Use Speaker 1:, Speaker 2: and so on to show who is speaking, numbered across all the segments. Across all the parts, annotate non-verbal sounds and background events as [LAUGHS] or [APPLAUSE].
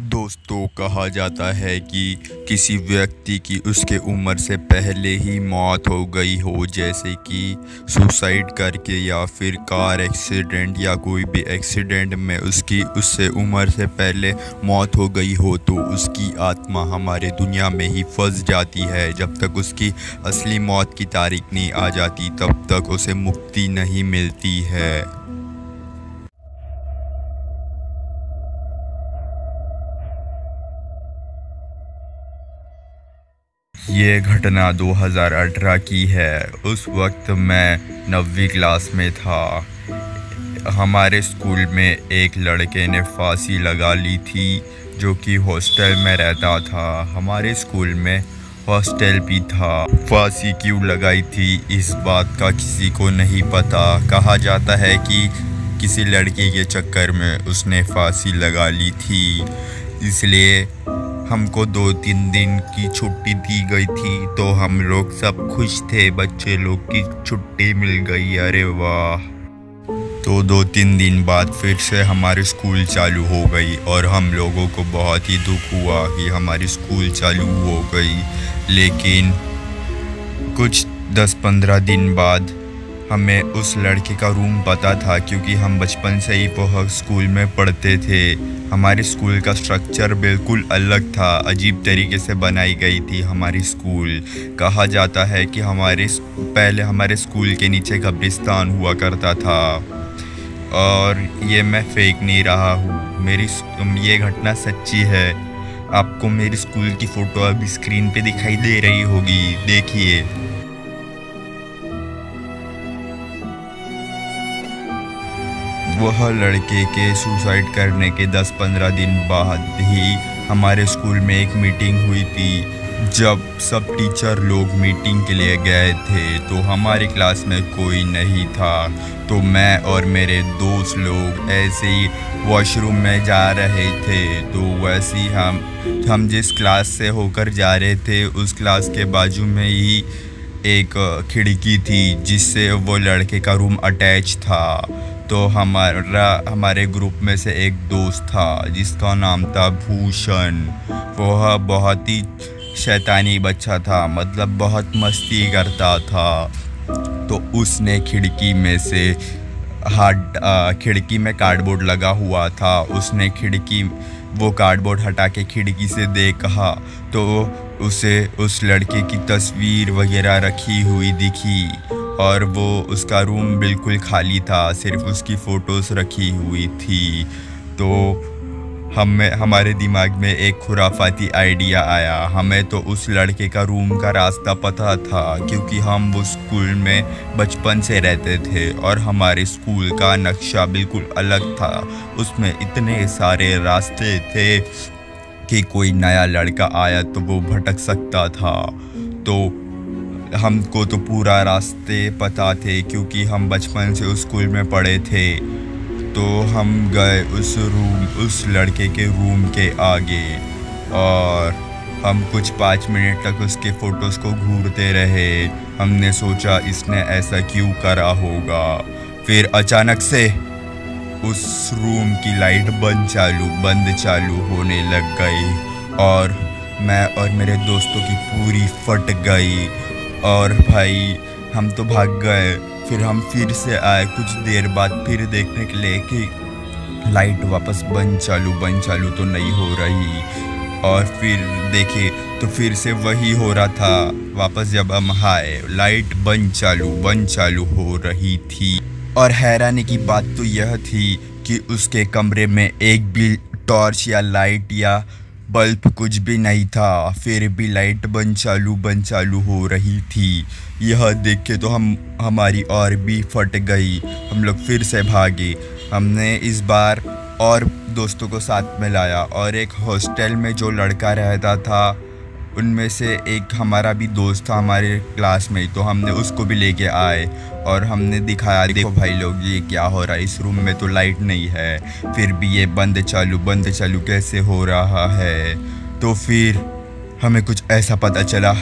Speaker 1: दोस्तों, कहा जाता है कि किसी व्यक्ति की उसके उम्र से पहले ही मौत हो गई हो, जैसे कि सुसाइड करके या फिर कार एक्सीडेंट या कोई भी एक्सीडेंट में उसकी, उससे उम्र से पहले मौत हो गई हो तो उसकी आत्मा हमारे दुनिया में ही फंस जाती है। जब तक उसकी असली मौत की तारीख नहीं आ जाती, तब तक उसे मुक्ति नहीं मिलती है। ये घटना 2018 की है। उस वक्त मैं नवी क्लास में था। हमारे स्कूल में एक लड़के ने फांसी लगा ली थी, जो कि हॉस्टल में रहता था। हमारे स्कूल में हॉस्टल भी था। फांसी क्यों लगाई थी, इस बात का किसी को नहीं पता। कहा जाता है कि किसी लड़की के चक्कर में उसने फांसी लगा ली थी। इसलिए हमको दो तीन दिन की छुट्टी दी गई थी तो हम लोग सब खुश थे। बच्चे लोग की छुट्टी मिल गई, अरे वाह। तो दो तीन दिन बाद फिर से हमारी स्कूल चालू हो गई, और हम लोगों को बहुत ही दुख हुआ कि हमारी स्कूल चालू हो गई। लेकिन कुछ दस पंद्रह दिन बाद हमें उस लड़के का रूम पता था क्योंकि हम बचपन से ही वह स्कूल में पढ़ते थे। हमारे स्कूल का स्ट्रक्चर बिल्कुल अलग था, अजीब तरीके से बनाई गई थी हमारी स्कूल कहा जाता है कि हमारे पहले हमारे स्कूल के नीचे कब्रिस्तान हुआ करता था। और ये मैं फेक नहीं रहा हूँ। मेरी ये घटना सच्ची है। आपको मेरी स्कूल की फ़ोटो अभी स्क्रीन पे दिखाई दे रही होगी। देखिए। वह लड़के के सुसाइड करने के 10-15 दिन बाद ही हमारे स्कूल में एक मीटिंग हुई थी। जब सब टीचर लोग मीटिंग के लिए गए थे तो हमारी क्लास में कोई नहीं था। तो मैं और मेरे दोस्त लोग ऐसे ही वॉशरूम में जा रहे थे। तो वैसे ही हम हम जिस क्लास से होकर जा रहे थे, उस क्लास के बाजू में ही एक खिड़की थी, जिससे वो लड़के का रूम अटैच था। तो हमारा, हमारे ग्रुप में से एक दोस्त था, जिसका नाम था भूषण। वह बहुत ही शैतानी बच्चा था मतलब बहुत मस्ती करता था। तो उसने खिड़की में से हाथ खिड़की में कार्डबोर्ड लगा हुआ था। उसने खिड़की, वो कार्डबोर्ड हटा के खिड़की से देखा तो उसे उस लड़के की तस्वीर वगैरह रखी हुई दिखी। और वो उसका रूम बिल्कुल खाली था, सिर्फ़ उसकी फ़ोटोज़ रखी हुई थी। तो हमें, हमारे दिमाग में एक खुराफाती आइडिया आया। हमें तो उस लड़के का रूम का रास्ता पता था, क्योंकि हम वो स्कूल में बचपन से रहते थे और हमारे स्कूल का नक्शा बिल्कुल अलग था। उसमें इतने सारे रास्ते थे कि कोई नया लड़का आया तो वो भटक सकता था। तो हमको तो पूरा रास्ते पता थे क्योंकि हम बचपन से उस स्कूल में पढ़े थे। तो हम गए उस रूम, उस लड़के के रूम के आगे और हम कुछ पाँच मिनट तक उसके फ़ोटोज़ को घूरते रहे। हमने सोचा, इसने ऐसा क्यों करा होगा? फिर अचानक से उस रूम की लाइट बंद चालू बंद चालू होने लग गई और मैं और मेरे दोस्तों की पूरी फट गई। और भाई, हम तो भाग गए। फिर हम फिर से आए कुछ देर बाद, फिर देखने के लिए कि लाइट वापस बंद चालू बंद चालू तो नहीं हो रही। और फिर देखे तो फिर से वही हो रहा था। वापस जब हम आए, लाइट बंद चालू बंद चालू हो रही थी। और हैरानी की बात तो यह थी कि उसके कमरे में एक भी टॉर्च या लाइट या बल्ब कुछ भी नहीं था, फिर भी लाइट बंद चालू बंद चालू हो रही थी। यह देख के तो हम, हमारी और भी फट गई। हम लोग फिर से भागे। हमने इस बार और दोस्तों को साथ में लाया और एक हॉस्टल में जो लड़का रहता था उनमें से एक हमारा भी दोस्त था हमारे क्लास में ही तो हमने उसको भी लेके आए और हमने दिखाया, देखो भाई लोग, ये क्या हो रहा है? इस रूम में तो लाइट नहीं है। फिर भी ये बंद चालू बंद चालू कैसे हो रहा है? तो फिर हमें कुछ ऐसा पता चला,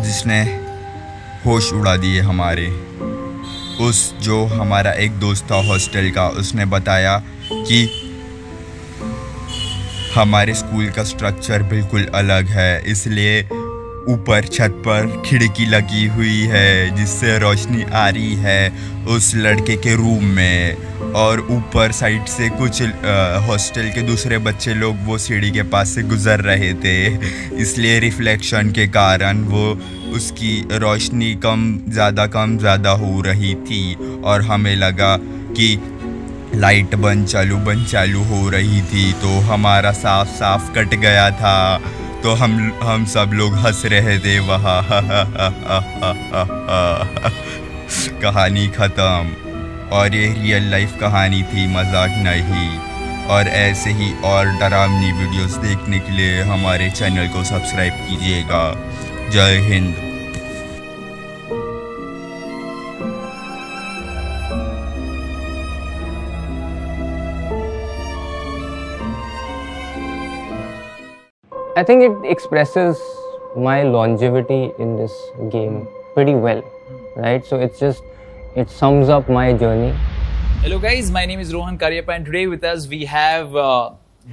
Speaker 1: जिसने होश उड़ा दिए हमारे। उस जो हमारा एक दोस्त था हॉस्टल का, उसने बताया कि हमारे स्कूल का स्ट्रक्चर बिल्कुल अलग है, इसलिए ऊपर छत पर खिड़की लगी हुई है, जिससे रोशनी आ रही है उस लड़के के रूम में। और ऊपर साइड से कुछ हॉस्टल के दूसरे बच्चे लोग वो सीढ़ी के पास से गुज़र रहे थे, इसलिए रिफ्लेक्शन के कारण वो उसकी रोशनी कम, ज़्यादा कम, ज़्यादा हो रही थी। और हमें लगा कि लाइट बंद चालू बंद चालू हो रही थी तो हमारा साफ़ साफ़ कट गया था। तो हम हम सब लोग हंस रहे थे, वहाँ कहानी ख़त्म। और ये रियल लाइफ कहानी थी, मज़ाक नहीं। और ऐसे ही और डरावनी वीडियोस देखने के लिए हमारे चैनल को सब्सक्राइब कीजिएगा। जय हिंद।
Speaker 2: I think it expresses my longevity in this game pretty well, right? So it's just, it sums up my journey.
Speaker 3: Hello, guys. My name is Rohan Karyappa, and today with us we have uh,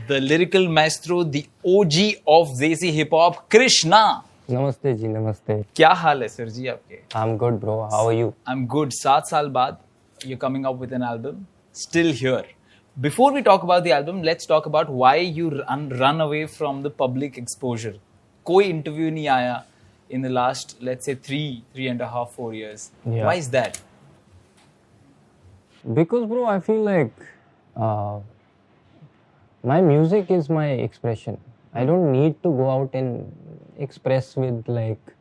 Speaker 3: the lyrical maestro, the OG of Desi hip hop, Krishna.
Speaker 2: नमस्ते जी नमस्ते
Speaker 3: क्या हाल है sir जी आपके
Speaker 2: I am good bro how are you
Speaker 3: I am good सात साल बाद you're coming up with an album still here before we talk about the album let's talk about why you run, run away from the public exposure कोई interview नहीं आया in the last let's say three three and a half four years
Speaker 2: Yeah.
Speaker 3: why is that
Speaker 2: because bro i feel like uh, my music is my expression i don't need to go out and express with like uh,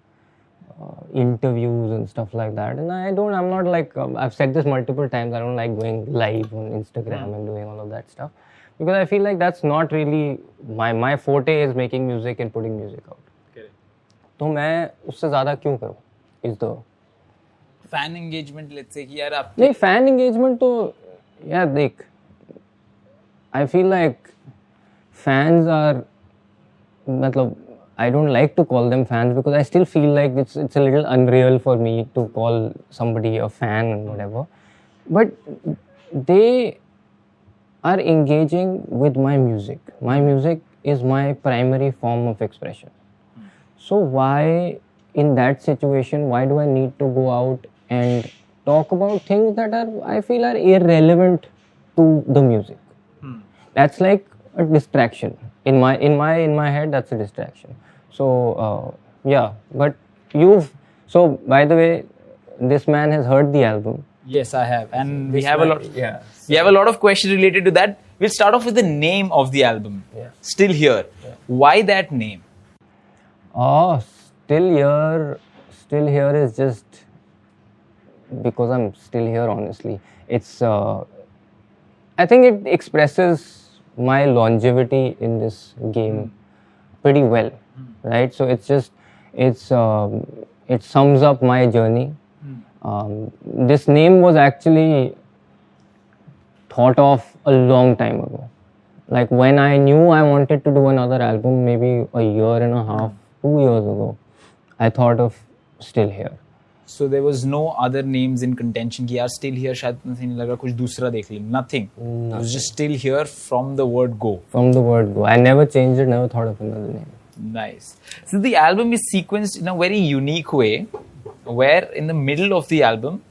Speaker 2: interviews and stuff like that and i don't i'm not like um, i've said this multiple times i don't like going live on instagram and doing all of that stuff because i feel like that's not really my my forte is making music and putting music out तो मैं उससे ज़्यादा क्यों करूँ इस the
Speaker 3: fan engagement let's say कि यार आप
Speaker 2: नहीं फैन एंगेजमेंट तो यार देख I feel like fans are मतलब I don't like to call them fans because I still feel like it's it's a little unreal for me to call somebody a fan and whatever. But they are engaging with my music. My music is my primary form of expression. So why in that situation why do I need to go out and talk about things that are I feel are irrelevant to the music? Hmm. That's like a distraction in my in my in my head that's a distraction so uh, yeah but you've so by the way this man has heard the album
Speaker 3: Yes, I have, and we have a lot.
Speaker 2: yeah
Speaker 3: We have a lot of questions related to that. We'll start off with the name of the album.
Speaker 2: Yeah.
Speaker 3: Still here. Yeah. Why that name?
Speaker 2: Oh, still here, still here is just because I'm still here. Honestly, it's. Uh, I think it expresses my longevity in this game pretty well, right? So it's just, it's, um, it sums up my journey. Um, this name was actually thought of a long time ago. Like when I knew I wanted to do another album, maybe a year and a half, two years ago, I thought of Still Here.
Speaker 3: So there was no other names in contention. कि यार still here शायद मुझे नहीं लगा कुछ दूसरा देख ले. Nothing. It was just still here from the word go.
Speaker 2: From the word go. I never changed it, never thought of another name.
Speaker 3: Nice. So the album is sequenced in a very unique way, where in the middle of the album,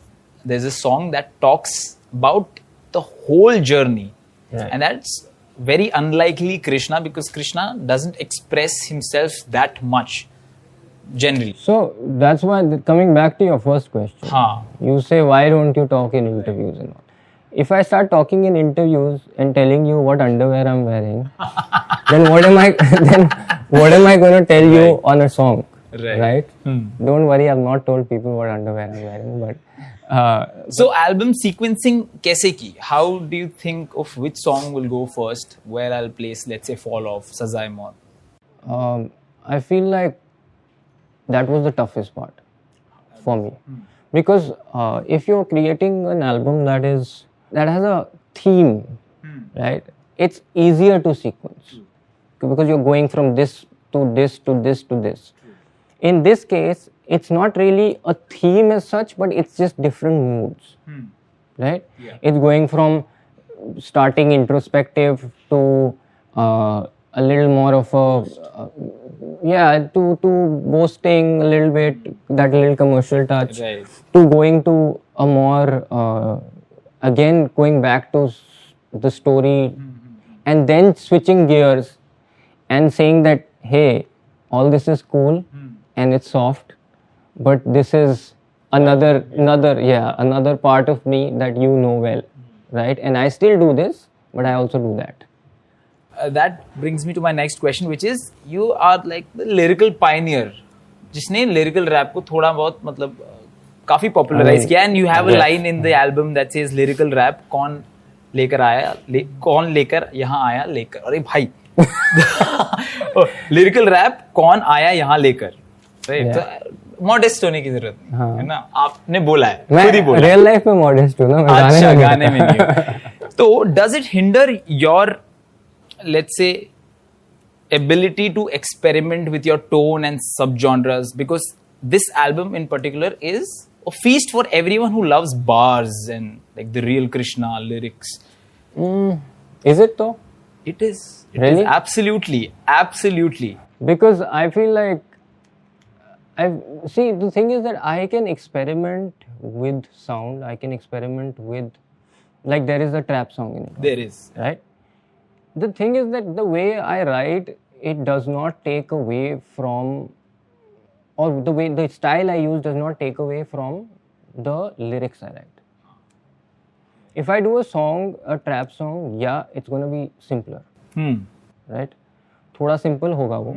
Speaker 3: there's a song that talks about the whole journey,
Speaker 2: Right.
Speaker 3: and that's very unlikely Krishna because Krishna doesn't express himself that much generally.
Speaker 2: So that's why, coming back to your first question,
Speaker 3: Huh.
Speaker 2: you say, why don't you talk in interviews and all? if I start talking in interviews and telling you what underwear I'm wearing, [LAUGHS] then what am I [LAUGHS] then what am I going to tell you right. on a song?
Speaker 3: Right. right? Hmm.
Speaker 2: Don't worry, I've not told people what underwear I'm wearing, but. Uh,
Speaker 3: so album sequencing kaise ki? How do you think of which song will go first? Where I'll place, let's say, Fall Off, Sazai
Speaker 2: Um, I feel like that was the toughest part for me. Hmm. Because uh, if you're creating an album that is that has a theme, right? It's easier to sequence because you're going from this to this to this to this. In this case, it's not really a theme as such, but it's just different moods, right? It's going from starting introspective to uh, a little more of a uh, yeah to to boasting a little bit that little commercial touch
Speaker 3: Right.
Speaker 2: to going to a more uh, again going back to s- the story and then switching gears and saying that hey all this is cool and it's soft but this is another another yeah another part of me that you know well right and i still do this but i also do that
Speaker 3: Uh, that brings me to my next question, which is you are like the lyrical pioneer, जिसने lyrical rap को थोड़ा बहुत मतलब uh, काफ़ी
Speaker 2: popularise
Speaker 3: किया and you have a line in the album that says lyrical rap कौन लेकर आया ले, कौन लेकर यहाँ आया लेकर। अरे भाई। [LAUGHS] लिरिकल रैप कौन आया यहाँ लेकर। राइट मॉडेस्ट तो होने की ज़रूरत
Speaker 2: है।
Speaker 3: ना? आपने बोला है खुद ही बोला
Speaker 2: रियल लाइफ में मॉडेस्ट हूँ ना
Speaker 3: अच्छा गाने में [LAUGHS] तो does it hinder your let's say ability to experiment with your tone and सब genres because this album in particular is a feast for everyone who loves bars and like the real krishna lyrics.
Speaker 2: Mm, is it though?
Speaker 3: It is. It is
Speaker 2: Really?
Speaker 3: absolutely absolutely.
Speaker 2: Because I feel like I see the thing is that I can experiment with sound. I can experiment with like there is a trap song in it,
Speaker 3: there is.
Speaker 2: Right? The thing is that the way I write, it does not take away from, और the way the style I use does not take away from the lyrics I write if I do a song a trap song या it's gonna be simpler right थोड़ा simple होगा वो.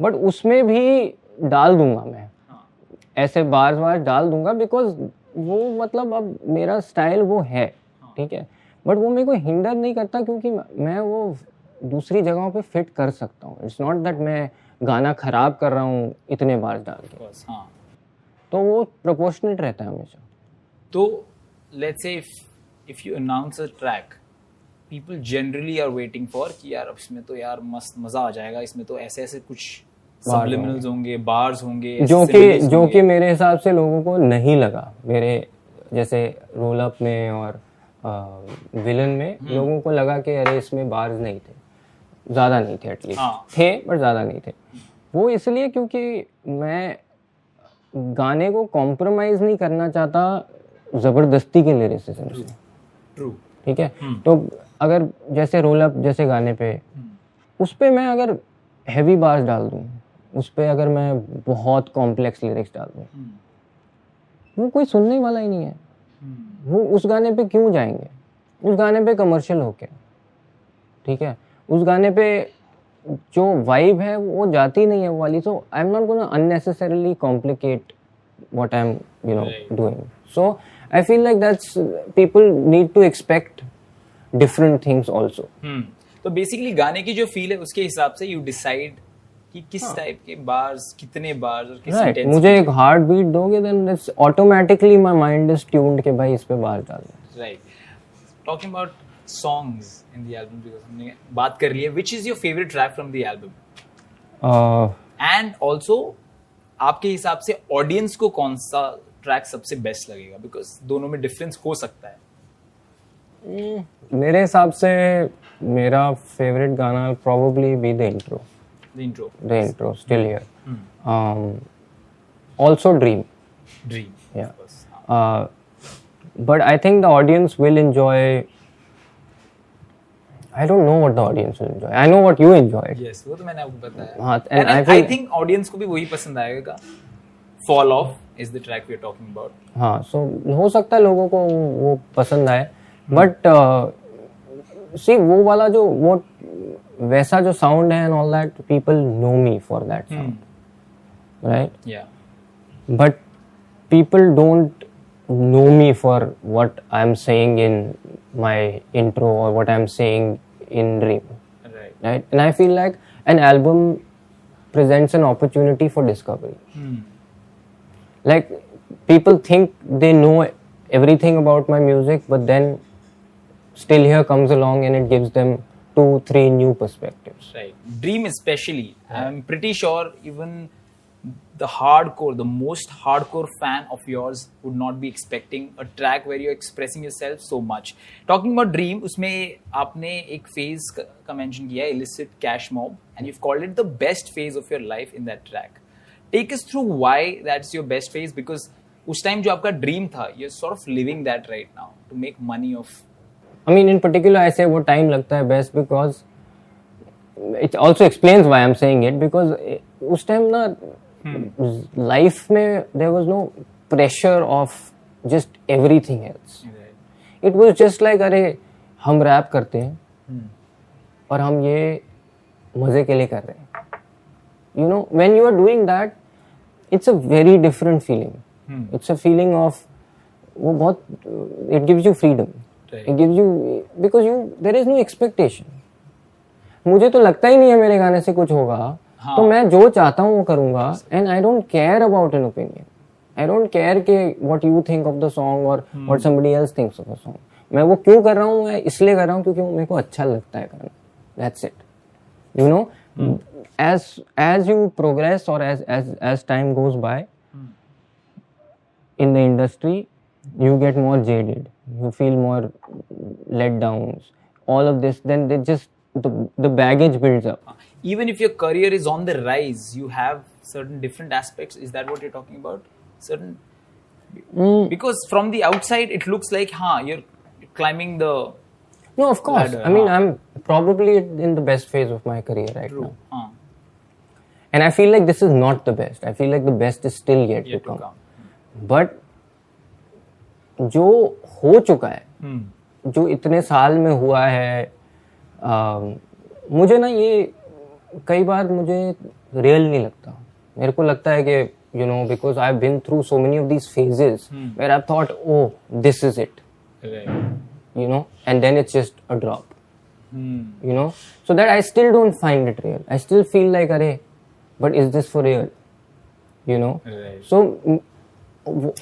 Speaker 2: But hmm. उसमें भी डाल दूँगा मैं. हाँ. ऐसे बार बार डाल दूँगा बिकॉज़ वो मतलब अब मेरा स्टाइल वो है. हाँ. ठीक है? बट वो मेरे को हिंडर नहीं करता क्योंकि मैं वो दूसरी जगहों पे फिट कर सकता हूँ. इट्स नॉट दैट मैं गाना खराब कर रहा हूँ इतने बार डाल के
Speaker 3: हाँ।
Speaker 2: तो वो प्रोपोर्शनेट रहता है हमेशा।
Speaker 3: तो say if if you announce a track people generally are waiting for कि यार अब इसमें तो यार मस्त मज़ा आ जाएगा इसमें तो ऐसे ऐसे कुछ subliminals होंगे बार्स होंगे
Speaker 2: जो कि जो कि मेरे हिसाब से लोगों को नहीं लगा। मेरे जैसे रोल अप में और विलन में लोगों को लगा कि अरे इसमें बार्स नहीं थे। ज़्यादा नहीं थे एटलीस्ट
Speaker 3: हाँ।
Speaker 2: थे बट ज़्यादा नहीं थे। वो इसलिए क्योंकि मैं गाने को कॉम्प्रोमाइज़ नहीं करना चाहता ज़बरदस्ती के लिरिसिज्म से
Speaker 3: True.
Speaker 2: ठीक है? तो अगर जैसे रोल अप जैसे गाने पे उस पर मैं अगर हैवी बार्स डाल दूँ उस पर अगर मैं बहुत कॉम्प्लेक्स लिरिक्स डाल दूँ वो कोई सुनने वाला ही नहीं है। वो उस गाने पे क्यों जाएँगे? उस गाने पे कमर्शियल होके। ठीक है? उस गाने पे जो वाइब है वो जाती नहीं है वो वाली so I am not unnecessarily complicate what I am you know doing so I feel like that's people need to expect different things also
Speaker 3: तो बेसिकली गाने की जो फील है उसके हिसाब से यू डिसाइड कि किस टाइप हाँ. के बार्स कितने बार्स और किस
Speaker 2: right. मुझे एक हार्ट बीट दोगे then it's automatically my mind is tuned के भाई इस पे बार डाल
Speaker 3: right talking about songs in the album because हमने बात कर ली है which is your favourite track from the album
Speaker 2: uh,
Speaker 3: and also आपके हिसाब से ऑडियंस को कौन सा ट्रैक सबसे बेस्ट लगेगा? बिकॉज़ दोनों में डिफरेंस हो सकता है।
Speaker 2: मेरे हिसाब से मेरा फेवरेट गाना probably be the intro
Speaker 3: the intro
Speaker 2: the intro still here um, also dream
Speaker 3: dream
Speaker 2: yeah uh, but i think the audience will i don't know what the audience will enjoy. I know what you enjoyed.
Speaker 3: Yes वो तो मैंने आपको बताया।
Speaker 2: हाँ, and
Speaker 3: and
Speaker 2: I I
Speaker 3: think audience को भी वही पसंद आएगा। Fall off is the track we are talking about
Speaker 2: हाँ सो हो सकता है लोगों को वो पसंद आए। बट सी वो वाला जो वो वैसा जो साउंड है and all that people know me for that sound right
Speaker 3: या
Speaker 2: but people don't know me for what I'm saying in my intro or what I'm saying in Dream.
Speaker 3: Right.
Speaker 2: right? And I feel like an album presents an opportunity for discovery. Hmm. Like people think they know everything about my music, but then still here comes along and it gives them two, three new perspectives.
Speaker 3: Right. Dream especially. I'm pretty sure even the hardcore, the most hardcore fan of yours would not be expecting a track where you're expressing yourself so much. Talking about Dream, उसमें आपने एक phase का mention किया illicit cash mob, and you've called it the best phase of your life in that track. Take us through why that's your best phase because उस time जो आपका dream था, you're sort of living that right now to make money of.
Speaker 2: I mean, in particular, I say वो time लगता है best because it also explains why I'm saying it because उस time ना Life में there was no pressure of just everything else it was just like अरे हम rap करते हैं hmm. और हम ये मज़े के लिए कर रहे हैं। You know when you are doing that it's a very different feeling it's a feeling of वो बहुत it gives you freedom it gives you because you there is no expectation मुझे तो लगता ही नहीं है मेरे गाने से कुछ होगा। हाँ. तो मैं जो चाहता हूँ वो करूँगा and I don't care about an opinion I don't care के what you think of the song और what somebody else thinks of the song मैं वो क्यों कर रहा हूँ? मैं इसलिए कर रहा हूँ क्योंकि मेरे को अच्छा लगता है करना। That's it you know as you progress or as as as time goes by hmm. in the industry you get more jaded. You feel more let downs. All of this then they just the the baggage builds up
Speaker 3: even if your career is on the rise, you have certain different aspects. Is that what you're talking about? Certain mm. because from the outside it looks like, huh, you're climbing the.
Speaker 2: No, of course. Ladder, I mean, huh? I'm probably in the best phase of my career right True. now. Huh. And I feel like this is not the best. I feel like the best is still yet, yet to, come. come. But जो हो चुका है hmm. जो इतने साल में हुआ है आ, मुझे ना ये कई बार मुझे रियल नहीं लगता। मेरे को लगता है कि you know because I been through so many of these phases where I thought oh this is it you know and then it's just a drop you know so that I still don't find it real I still feel like अरे but is this for real you know so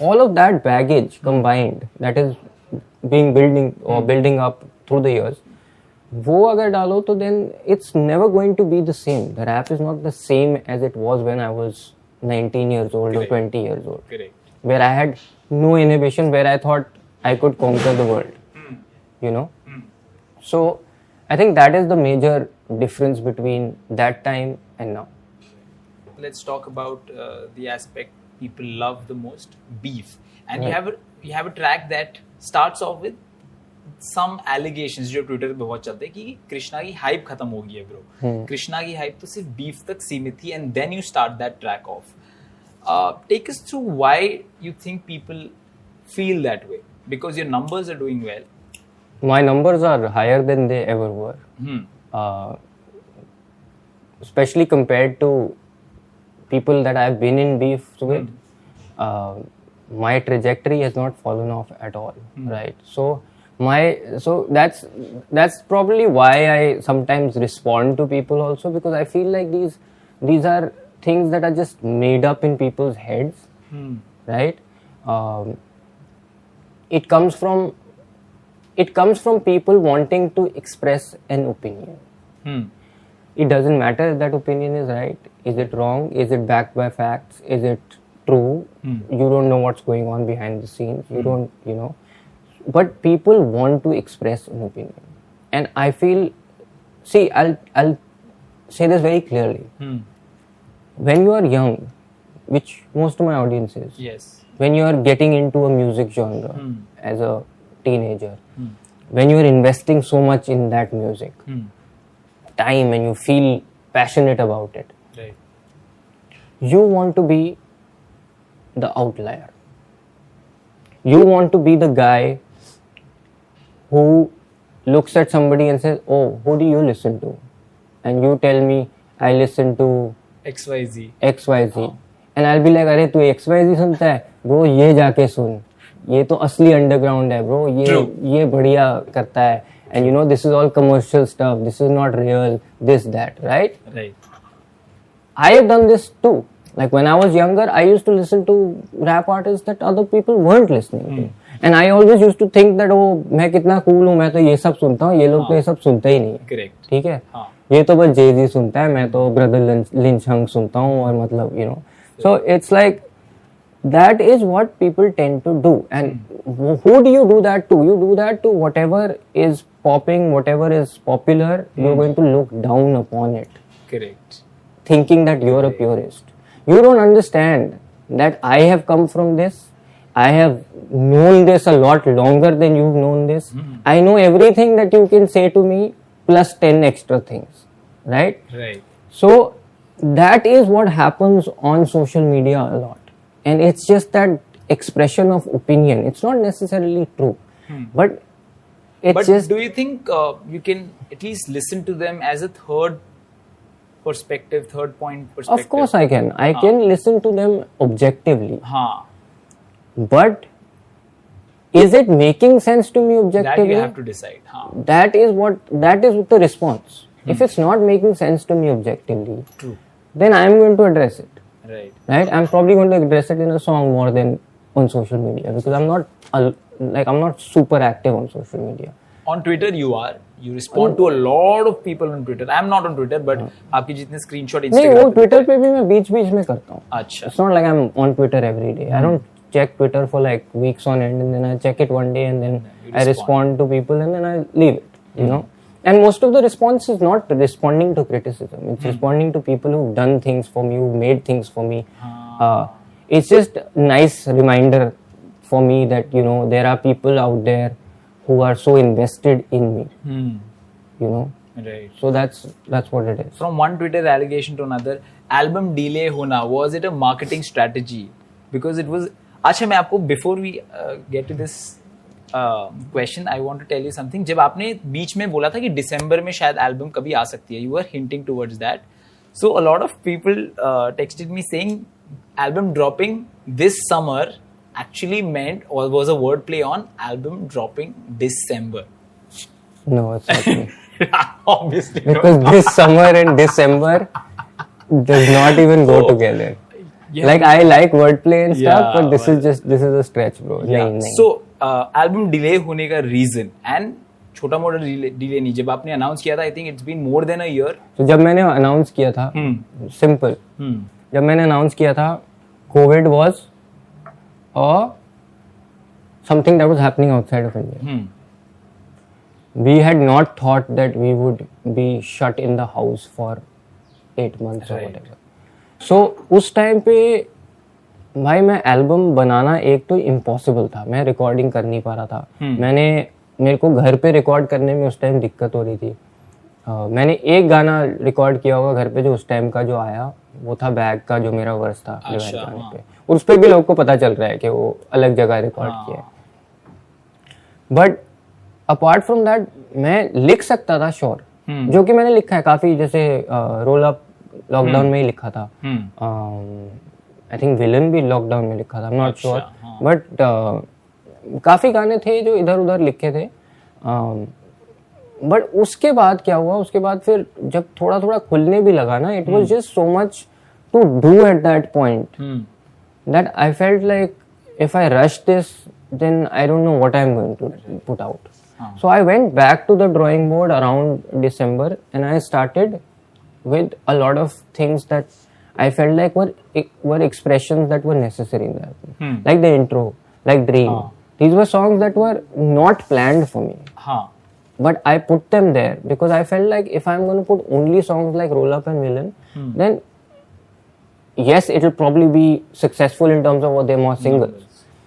Speaker 2: all of that baggage combined that is being building building up through the years वो अगर डालो तो then it's never going to be the same the rap is not the same as it was when I was 19 years old Correct. or 20 years old Correct. where i had no inhibition where i thought i could conquer the world mm. you know mm. so i think that is the major difference between that time and now
Speaker 3: let's talk about uh, the aspect people love the most beef and right. you have a, you have a track that starts off with some allegation जो Twitter पे बहुत चलते हैं कि कृष्णा की hype खत्म हो गई है ब्रो हम्म। कृष्णा की हाइप तो सिर्फ़ बीफ तक सीमित थी and then you start that track off take us through why you think people feel that way because your numbers are doing well
Speaker 2: my numbers are higher than they ever were hmm. uh, especially compared to people that i've been in beef with hmm. uh, my trajectory has not fallen off at all hmm. right so my so that's that's probably why i sometimes respond to people also because i feel like these these are things that are just made up in people's heads hmm. right um, it comes from it comes from people wanting to express an opinion hmm. it doesn't matter if that opinion is right is it wrong is it backed by facts is it true hmm. you don't know what's going on behind the scenes you hmm. don't you know but people want to express an opinion and i feel see i'll i'll say this very clearly hmm. when you are young which most of my audience is
Speaker 3: yes
Speaker 2: when you are getting into a music genre hmm. as a teenager hmm. when you are investing so much in that music hmm. time and you feel passionate about it
Speaker 3: right.
Speaker 2: you want to be the outlier you want to be the guy who looks at somebody and says, Oh, who do you listen to? And you tell me, I listen to
Speaker 3: XYZ.
Speaker 2: XYZ. Oh. And I'll be like, अरे तू XYZ सुनता है bro ये जाके सुन ये तो असली underground है ब्रो ये True. ये बढ़िया करता है and you know this is all commercial stuff this is not real this that right
Speaker 3: right
Speaker 2: i have done this too like when i was younger i used to listen to rap artists that other people weren't listening mm. to hmm. And I always use to think that वो मैं कितना cool हूँ मैं तो ये सब सुनता हूँ ये लोग तो ये सब सुनते ही नहीं
Speaker 3: करेक्ट
Speaker 2: ठीक है? हाँ. ये तो बस जे जी सुनता है मैं तो ब्रदर लिंच हंग सुनता हूँ और मतलब you know so it's like that is what people tend to do and who do you do that to you do that to what is popping what is popular you going to look down upon it
Speaker 3: correct
Speaker 2: thinking that you are a purist you don't understand that I have come from this I have known this a lot longer than you've known this. Hmm. I know everything that you can say to me plus 10 extra things, right?
Speaker 3: Right.
Speaker 2: So that is what happens on social media a lot. And it's just that expression of opinion. It's not necessarily true. Hmm. But it's
Speaker 3: But
Speaker 2: just
Speaker 3: do you think uh, you can at least listen to them as a third perspective, third point perspective?
Speaker 2: of course I can. I ah. can listen to them objectively.
Speaker 3: Huh
Speaker 2: But is it making sense to me
Speaker 3: That
Speaker 2: objectively?
Speaker 3: you have to decide. Huh.
Speaker 2: that is what that is the response. If it's not making sense to me objectively,
Speaker 3: True.
Speaker 2: then I am going to address it.
Speaker 3: Right.
Speaker 2: right i'm probably going to address it in a song more than on social media because i'm not a, like i'm not super active on social media
Speaker 3: On Twitter, you are. You respond to a lot of people on Twitter. I'm not on Twitter, but आपके जितने screenshot
Speaker 2: नहीं वो
Speaker 3: Instagram पे
Speaker 2: Twitter पे भी मैं बीच बीच में करता हूँ
Speaker 3: अच्छा
Speaker 2: it's not like i'm on twitter every day i don't check twitter for like weeks on end and then i check it one day and then i respond to people and then i leave it you know and most of the response is not responding to criticism it's responding to people who've done things for me who've made things for me uh, it's just a nice reminder for me that you know there are people out there who are so invested in me
Speaker 3: Hmm.
Speaker 2: you know
Speaker 3: Right.
Speaker 2: so that's that's what it is
Speaker 3: From one Twitter allegation to another, album delay होना was it a marketing strategy? Because it was. अच्छा मैं आपको before we get to this question I want to tell you something जब आपने बीच में बोला था कि डिसम्बर में शायद एल्बम कभी आ सकती है you are hinting towards that so a lot of people texted me saying album dropping this summer actually meant और was a word play on album dropping December
Speaker 2: No, it's not me. [LAUGHS]
Speaker 3: Obviously.
Speaker 2: Because not. this summer and December does like I like word play and stuff but this is just this is a stretch bro नहीं नहीं
Speaker 3: so album delay होने का reason and छोटा मोटा delay नहीं। जब आपने announce किया था I think it's been more than a
Speaker 2: year जब मैंने अनाउंस किया था सिंपल hmm. hmm. जब मैंने अनाउंस किया था Covid was a something that was happening outside of India we had not thought that we would be shut in the house for 8 months और
Speaker 3: whatever
Speaker 2: whatever. So उस time पे भाई मैं album बनाना एक तो इम्पॉसिबल था मैं रिकॉर्डिंग कर नहीं पा रहा था मैंने मेरे को घर पे रिकॉर्ड करने में उस टाइम दिक्कत हो रही थी अ, मैंने एक गाना रिकॉर्ड किया होगा घर पे जो उस टाइम का जो आया वो था बैग का जो मेरा वर्स था
Speaker 3: अच्छा, हाँ।
Speaker 2: पे और उस पर भी लोग को पता चल रहा है कि वो अलग जगह रिकॉर्ड
Speaker 3: हाँ।
Speaker 2: किया बट अपार्ट फ्रॉम दैट मैं लिख सकता था श्योर
Speaker 3: हम्म।
Speaker 2: जो कि मैंने लिखा है काफ़ी जैसे रोल अप लॉकडाउन में ही लिखा था
Speaker 3: हम्म।
Speaker 2: आई थिंक विलन भी लॉकडाउन में लिखा था नॉट श्योर। बट काफ़ी गाने थे जो इधर उधर लिखे थे बट उसके बाद क्या हुआ उसके बाद फिर जब थोड़ा थोड़ा खुलने भी लगा ना it was just so much to do at that point
Speaker 3: hmm.
Speaker 2: that I felt like if I rush this, then I don't know what I'm going to put out. So I went back to the drawing board around December and I started with a lot of things that I felt like were were expressions that were necessary in the album, hmm. like the intro, like Dream. These were songs that were not planned for me.
Speaker 3: Ah.
Speaker 2: But I put them there because I felt like if I'm going to put only songs like Roll Up and Villain, hmm. then yes, it'll probably be successful in terms of what they're more hmm. singles.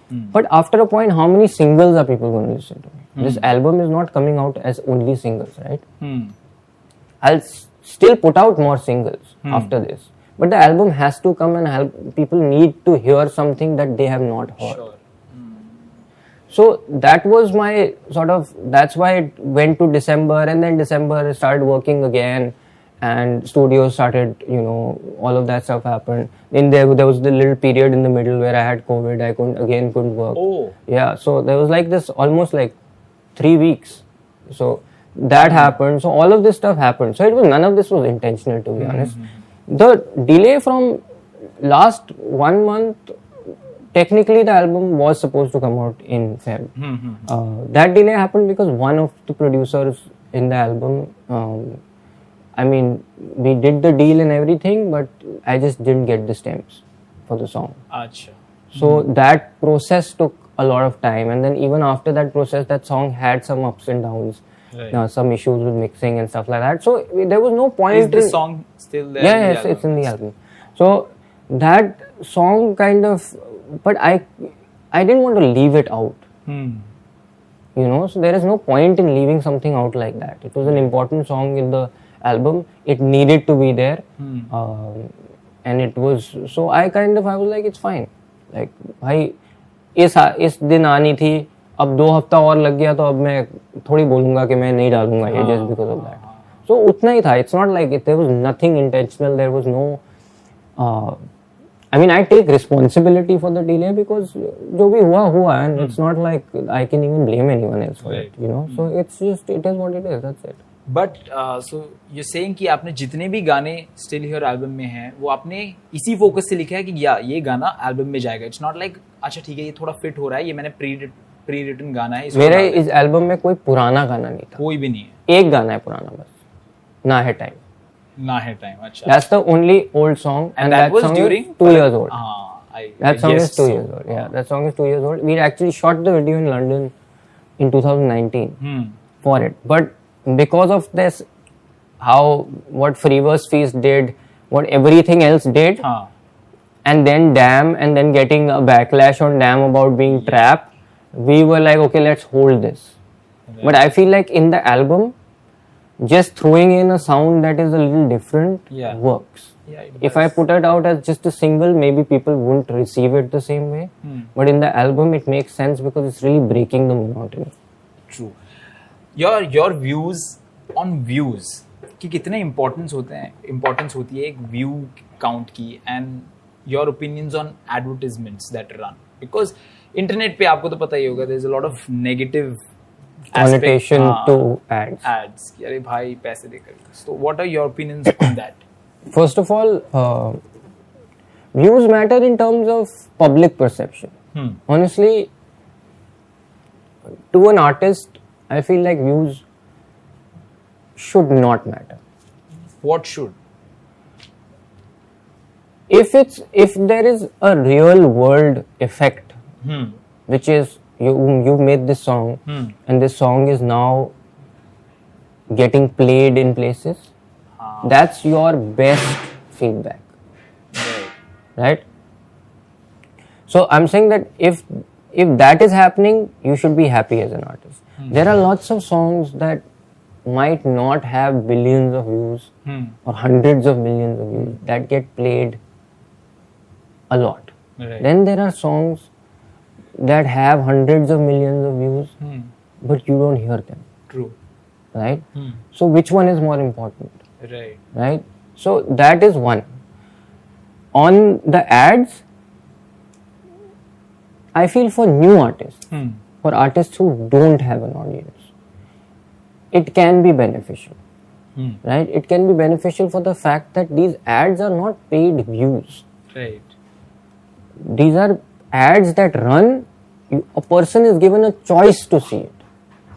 Speaker 2: Hmm. But after a point, how many singles are people going to listen to? Hmm. This album is not coming out as only singles, right?
Speaker 3: Hmm.
Speaker 2: I'll still put out more singles hmm. after this. But the album has to come and help people need to hear something that they have not heard.
Speaker 3: Sure. Hmm.
Speaker 2: So that was my sort of that's why it went to December and then December I started working again and studios started you know all of that stuff happened. In there there was the little period in the middle where I had COVID I couldn't again couldn't work.
Speaker 3: Oh.
Speaker 2: Yeah, so there was like this almost like three weeks. So that happened. So all of this stuff happened. So it was none of this was intentional to be hmm. honest. The delay from last one month technically the album was supposed to come out in Feb. Hmm, hmm, uh, that delay happened because one of the producers in the album, um, I mean, we did the deal and everything, but I just didn't get the stems. for the song.
Speaker 3: Acha.
Speaker 2: So that process took a lot of time, and then even after that process, that song had some ups and downs,
Speaker 3: right.
Speaker 2: Now, some issues with mixing and stuff like that. So there was no point.
Speaker 3: Is the song still there?
Speaker 2: Yeah,
Speaker 3: the
Speaker 2: it's, in the album. So that song kind of, but I, I didn't want to leave it out.
Speaker 3: Hmm.
Speaker 2: You know, so there is no point in leaving something out like that. It was an important song in the album. It needed to be there, hmm. Um, and it was. So I kind of I was like, it's fine. Like, why? is is din aani thi. अब दो हफ़्ता और लग गया तो अब मैं थोड़ी बोलूँगा कि मैं नहीं डालूँगा ये just because of that so उतना ही था it's not like it there was nothing intentional there was no I mean, I take responsibility for the delay because जो भी हुआ हुआ and it's not like I can even blame anyone else for it,
Speaker 3: Right.
Speaker 2: you know. So it's just it is what it is. That's it.
Speaker 3: But so you saying कि आपने जितने भी गाने still here album में हैं वो आपने इसी फोकस से लिखा है कि या ये गाना एल्बम में जाएगा इट्स नॉट लाइक अच्छा ठीक है ये थोड़ा फिट हो रहा है ये मैंने प्री प्री गाना है
Speaker 2: मेरे इस एल्बम में कोई पुराना गाना नहीं था।
Speaker 3: कोई भी नहीं है।
Speaker 2: एक गाना है पुराना बस। ना है टाइम
Speaker 3: ना है टाइम अच्छा।
Speaker 2: That's the only old song and
Speaker 3: that was during
Speaker 2: 2 years old
Speaker 3: हाँ
Speaker 2: that song is
Speaker 3: 2
Speaker 2: years old या that song is 2 years old we actually shot the video in London in 2019 for it but because of this how what Free Verse Feast did what everything else did
Speaker 3: हाँ
Speaker 2: and then them and then getting a backlash on them about being trapped we were like, okay, let's hold this. But I feel like in the album, just throwing in a sound that is a little different
Speaker 3: Yeah.
Speaker 2: works.
Speaker 3: Yeah, it
Speaker 2: If I put it out as just a single, maybe people wouldn't receive it the same way. But in the album, it makes sense because it's really breaking the monotony.
Speaker 3: True your your views on views कि कितने importance होते हैं importance होती है एक view count की and your opinions on advertisements that run because internet पे आपको तो पता ही होगा is a lot of negative
Speaker 2: connotation to ads
Speaker 3: ads कि अरे भाई पैसे देकर so what are your opinions on that
Speaker 2: first of all views matter in terms of public perception honestly to an artist I feel like views should not matter
Speaker 3: what should
Speaker 2: if it's if there is a real world effect Hmm. which is you um, you've made this song. Hmm. And this song is now getting played in places, ah. that's your best feedback. right. So i'm saying that if if that is happening you should be happy as an artist. Hmm. There are lots of songs that might not have billions of views or hundreds of millions of views that get played a lot.
Speaker 3: Right.
Speaker 2: then there are songs that have hundreds of millions of views, hmm. but you don't hear them.
Speaker 3: True.
Speaker 2: Right? Hmm. So, which one is more important?
Speaker 3: Right.
Speaker 2: Right? So, that is one. On the ads, I feel for new artists, hmm. for artists who don't have an audience, it can be beneficial. Hmm. Right? It can be beneficial for the fact that these ads are not paid views.
Speaker 3: Right.
Speaker 2: These are ads that run. You, a person is given a choice to see it.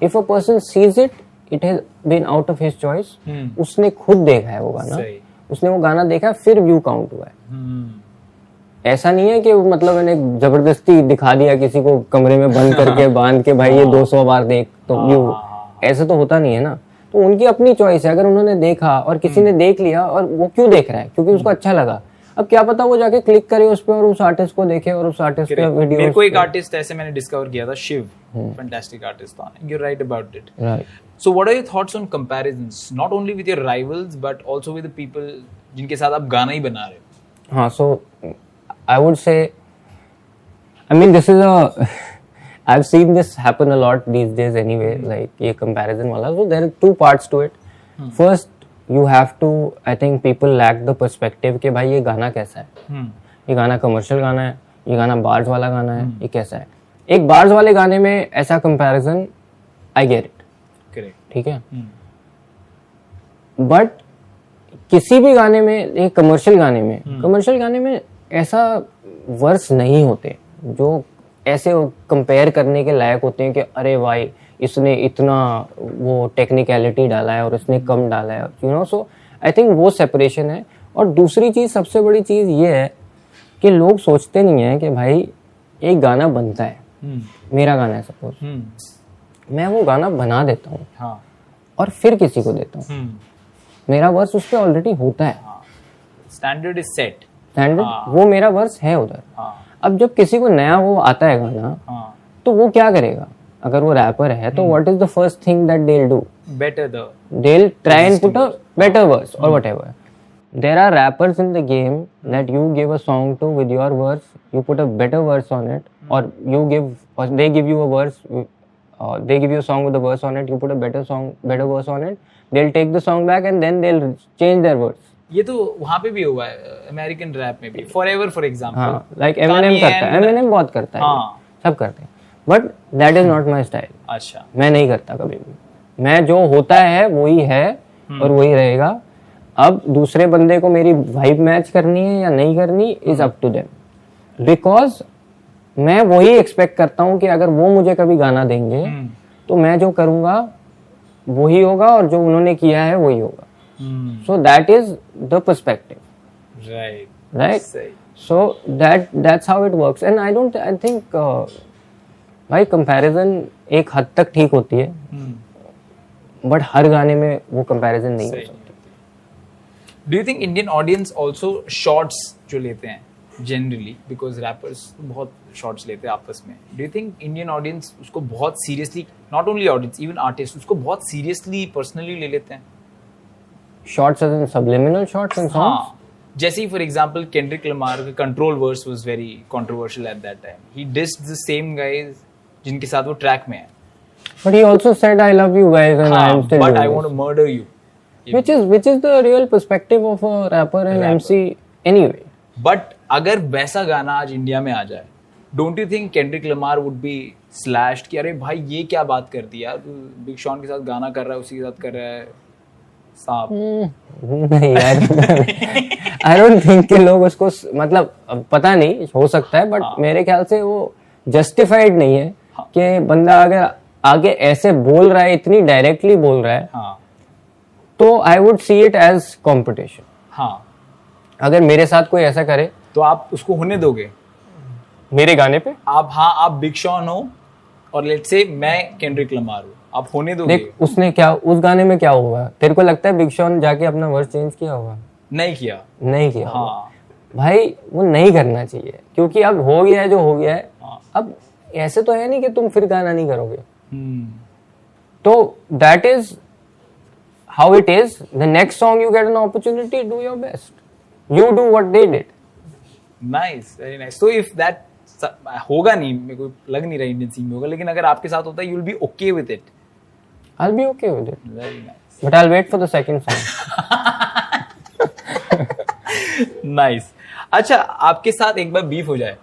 Speaker 2: If a person sees it, it has been out of his choice. उसने खुद देखा है वो गाना। उसने वो गाना देखा फिर व्यू काउंट हुआ है। ऐसा नहीं है कि मतलब मैंने ज़बरदस्ती दिखा दिया किसी को कमरे में बंद करके [LAUGHS] बाँध के भाई ये 200 बार देख तो व्यू ऐसे तो होता नहीं है ना। तो उनकी अपनी चॉइस है। अगर उन्होंने देखा और किसी ने देख लिया और वो क्यों देख रहा है? क्योंकि उसको अच्छा लगा। अब क्या पता वो जाके क्लिक करे उस पर और उस आर्टिस्ट को देखे और उस आर्टिस्ट का वीडियो
Speaker 3: मेरे को एक आर्टिस्ट ऐसे मैंने डिस्कवर किया था शिव फैंटास्टिक आर्टिस्ट था। You right about it
Speaker 2: right
Speaker 3: so what are your thoughts on comparisons not only with your rivals but also with the people जिनके साथ आप गाना ही बना रहे हो।
Speaker 2: हाँ so I would say I mean this is a [LAUGHS] I've seen this happen a lot these days anyway like ये comparison वाला। So there are two parts to it. First you have to I think people lack the perspective कि भाई ये गाना कैसा है hmm. ये गाना कमर्शियल गाना है ये गाना बार्स वाला गाना है hmm. ये कैसा है एक बार्स वाले गाने में ऐसा कंपैरिजन आई गेट इट ठीक है बट hmm. किसी भी गाने में एक कमर्शियल गाने में कमर्शियल गाने में ऐसा वर्स नहीं होते जो ऐसे कंपेयर करने के लायक होते हैं कि अरे भाई इसने इतना वो टेक्निकलिटी डाला है और इसने कम डाला है you know so I think वो सेपरेशन है। और दूसरी चीज़ सबसे बड़ी चीज़ ये है कि लोग सोचते नहीं है कि भाई एक गाना बनता है।
Speaker 3: हम्म।
Speaker 2: मेरा गाना है सपोज़
Speaker 3: हम्म।
Speaker 2: मैं वो गाना बना देता हूँ
Speaker 3: हाँ।
Speaker 2: और फिर किसी को देता हूँ।
Speaker 3: हम्म।
Speaker 2: मेरा वर्स उस पर ऑलरेडी होता है।
Speaker 3: हाँ। स्टैंडर्ड इज़ सेट
Speaker 2: स्टैंडर्ड वो मेरा वर्स है उधर।
Speaker 3: हाँ।
Speaker 2: अब जब किसी को नया वो आता है गाना
Speaker 3: हाँ।
Speaker 2: तो वो क्या करेगा? अगर वो रैपर है तो what is the first thing that they do
Speaker 3: better the
Speaker 2: they try and put a better verse और whatever are rappers in the game that you give a song to with your verse you put a better verse on it और you give they give you a verse they give you song with verse on it you put a better song better verse on it they take the song back and then they change their words
Speaker 3: ये तो वहाँ पे भी हुआ है American rap में भी for for
Speaker 2: example like Em करता है। एम बहुत करता है।
Speaker 3: हाँ.
Speaker 2: सब करते हैं। But that is not my style
Speaker 3: अच्छा।
Speaker 2: मैं नहीं करता कभी भी। मैं जो होता है वही है और वही रहेगा। अब दूसरे बंदे को मेरी वाइब मैच करनी है या नहीं करनी is up to them because मैं वही एक्सपेक्ट करता हूँ कि अगर वो मुझे कभी गाना देंगे
Speaker 3: हम्म।
Speaker 2: तो मैं जो करूँगा वही होगा और जो उन्होंने किया है वही होगा।
Speaker 3: हम्म।
Speaker 2: So that is the perspective
Speaker 3: right
Speaker 2: right
Speaker 3: so
Speaker 2: so that that's how it works and i don't i think uh, भाई कंपैरिजन एक हद तक ठीक होती है
Speaker 3: हम्म।
Speaker 2: बट हर गाने में वो कंपैरिजन नहीं हो
Speaker 3: सही। Do you think Indian audience also shots जो लेते हैं जनरली बिकॉज़ रैपर्स बहुत शॉर्ट्स लेते हैं आपस में। Do you think Indian audience उसको बहुत seriously not only audience even artist उसको बहुत सीरियसली पर्सनली ले लेते हैं?
Speaker 2: Shots as in subliminal shots in songs?
Speaker 3: हाँ। जैसे ही फॉर एग्जांपल केंड्रिक लमार का Control verse was very controversial at that time he dissed the same guys जिनके साथ वो ट्रैक में है।
Speaker 2: But he also said i love you guys and i am still
Speaker 3: but
Speaker 2: I.
Speaker 3: Want to murder you
Speaker 2: which is which is the real perspective of a rapper and
Speaker 3: Rapper.
Speaker 2: mc anyway.
Speaker 3: But अगर वैसा गाना आज India में आ जाए don't you think Kendrick Lamar would be slashed कि अरे भाई ये क्या बात कर दी यार? बिग शॉन के साथ गाना कर रहा है उसी के साथ कर रहा है। सांप [LAUGHS]
Speaker 2: नहीं यार। आई डोंट थिंक कि लोग उसको मतलब पता नहीं हो सकता है बट
Speaker 3: हाँ।
Speaker 2: मेरे ख्याल से वो जस्टिफाइड नहीं है। कि बंदा अगर आगे ऐसे बोल रहा है इतनी डायरेक्टली बोल रहा है
Speaker 3: हाँ।
Speaker 2: तो I would see it as competition
Speaker 3: हाँ।
Speaker 2: अगर मेरे साथ कोई ऐसा करे
Speaker 3: तो आप उसको होने दोगे?
Speaker 2: मेरे गाने पे?
Speaker 3: आप हाँ आप बिग शॉन हो और लेट से मैं केंड्रिक लमार हूँ। आप होने दोगे?
Speaker 2: देख उसने क्या उस गाने में क्या हुआ? तेरे को लगता है बिग शॉन जाके अपना वर्स चेंज किया होगा
Speaker 3: नहीं किया।
Speaker 2: नहीं किया।
Speaker 3: हाँ।
Speaker 2: भाई वो नहीं करना चाहिए क्योंकि अब हो गया है जो हो गया है।
Speaker 3: हाँ।
Speaker 2: अब ऐसे तो है नहीं कि तुम फिर गाना नहीं करोगे।
Speaker 3: हम्म।
Speaker 2: तो that is how it is the next song you get an opportunity do your best you do what they did
Speaker 3: nice very nice तो इफ़ दैट होगा नहीं मेरे को लग नहीं रहा इंडियन सीन में होगा लेकिन अगर आपके साथ होता है you will be okay with it
Speaker 2: I will be okay with
Speaker 3: it very
Speaker 2: nice but I will wait for the
Speaker 3: second song nice अच्छा आपके साथ एक बार बीफ हो जाए।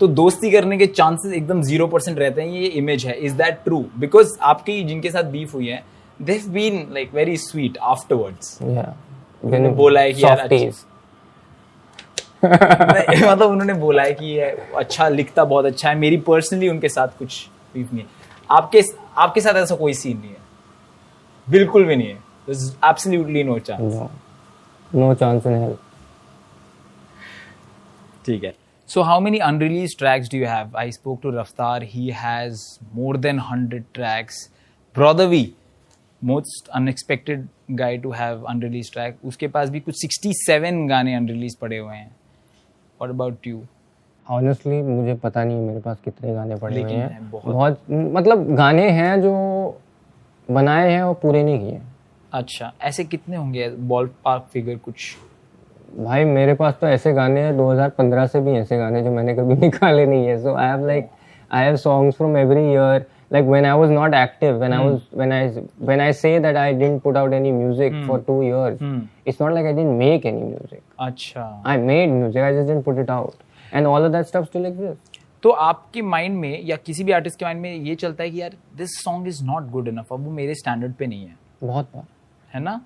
Speaker 3: तो दोस्ती करने के चांसेस एकदम ज़ीरो परसेंट रहते हैं ये इमेज है। इज़ दैट ट्रू बिकॉज़ आपकी जिनके साथ बीफ हुई है they been like very
Speaker 2: sweet
Speaker 3: afterwards बोला है कि यार [LAUGHS] मतलब उन्होंने बोला है कि ये अच्छा लिखता बहुत अच्छा है। मेरी पर्सनली उनके साथ कुछ बीफ नहीं है। आपके आपके साथ ऐसा कोई सीन नहीं है। बिल्कुल भी नहीं है। Absolutely no
Speaker 2: chance no chance in hell
Speaker 3: ठीक है। So how many unreleased tracks do you have? I spoke to Raftar. He has more than 100 tracks. Brother V, most unexpected guy to have unreleased track. उसके पास भी कुछ 67 गाने unreleased पड़े हुए हैं. What about you?
Speaker 2: ऑनेस्टली मुझे पता नहीं है मेरे पास कितने गाने पड़े हुए हैं
Speaker 3: हैं बहुत।
Speaker 2: बहुत मतलब गाने हैं जो बनाए हैं और पूरे नहीं किए
Speaker 3: अच्छा ऐसे कितने होंगे बॉल पार्क फिगर कुछ
Speaker 2: भाई मेरे पास तो ऐसे गाने हैं 2015 से भी ऐसे गाने जो मैंने कभी [LAUGHS] निकाले नहीं है। So I have like I have songs from every year like when I was not active when I was when I when I say that I didn't put out any music for two years it's not like I didn't make any music
Speaker 3: अच्छा।
Speaker 2: I made music I just didn't put it out and all of that stuff still exist
Speaker 3: तो आपके mind में या किसी भी artist के mind में ये चलता है कि यार this song is not good enough अब वो मेरे स्टैंडर्ड पे नहीं है।
Speaker 2: बहुत बार।
Speaker 3: है ना?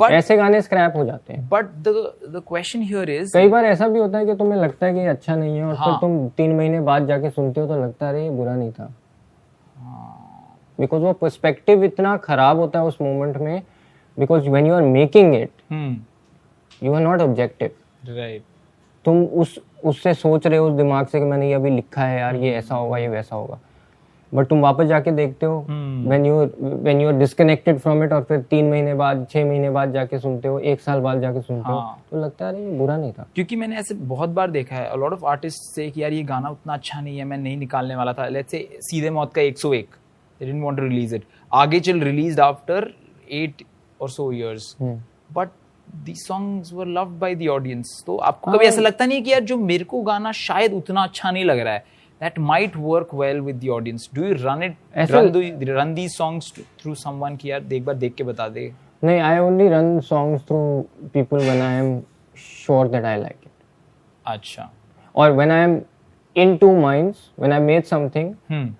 Speaker 3: बट
Speaker 2: ऐसे गाने स्क्रैप हो जाते हैं।
Speaker 3: But the the question here is
Speaker 2: कई बार ऐसा भी होता है कि तुम्हें लगता है कि अच्छा नहीं है और
Speaker 3: हाँ।
Speaker 2: फिर तुम तीन महीने बाद जाके सुनते हो तो लगता है बुरा नहीं था। बिकॉज़ वो पर्सपेक्टिव इतना खराब होता है उस मोमेंट में because when you are making it
Speaker 3: hmm.
Speaker 2: You are not objective
Speaker 3: right
Speaker 2: तुम उस उससे सोच रहे हो उस दिमाग से कि मैंने ये अभी लिखा है यार ये ऐसा होगा ये वैसा होगा। बट तुम वापस जाके देखते हो। When you when you are disconnected from it और फिर तीन महीने बाद छह महीने बाद जाके सुनते हो एक साल बाद जाके सुनते
Speaker 3: हाँ।
Speaker 2: हो। तो लगता है ये बुरा नहीं था।
Speaker 3: क्योंकि मैंने ऐसे बहुत बार देखा है लॉट ऑफ़ आर्टिस्ट से कि यार ये गाना उतना अच्छा नहीं है मैं नहीं निकालने वाला था। लेट्स से सीधे मौत का 101 they didn't want to release it आगे चल रिलीज्ड आफ्टर 8 और so years but the songs were loved by the audience तो आपको कभी ऐसा लगता नहीं कि यार जो मेरे को गाना शायद उतना अच्छा नहीं लग रहा है that might work well with the audience do you run it run, the, run these songs to, through someone कि यार एक बार देख के बता दे
Speaker 2: नहीं I only run songs through people when I am sure that I like it
Speaker 3: अच्छा
Speaker 2: or when I am in two minds, when I made something
Speaker 3: hmm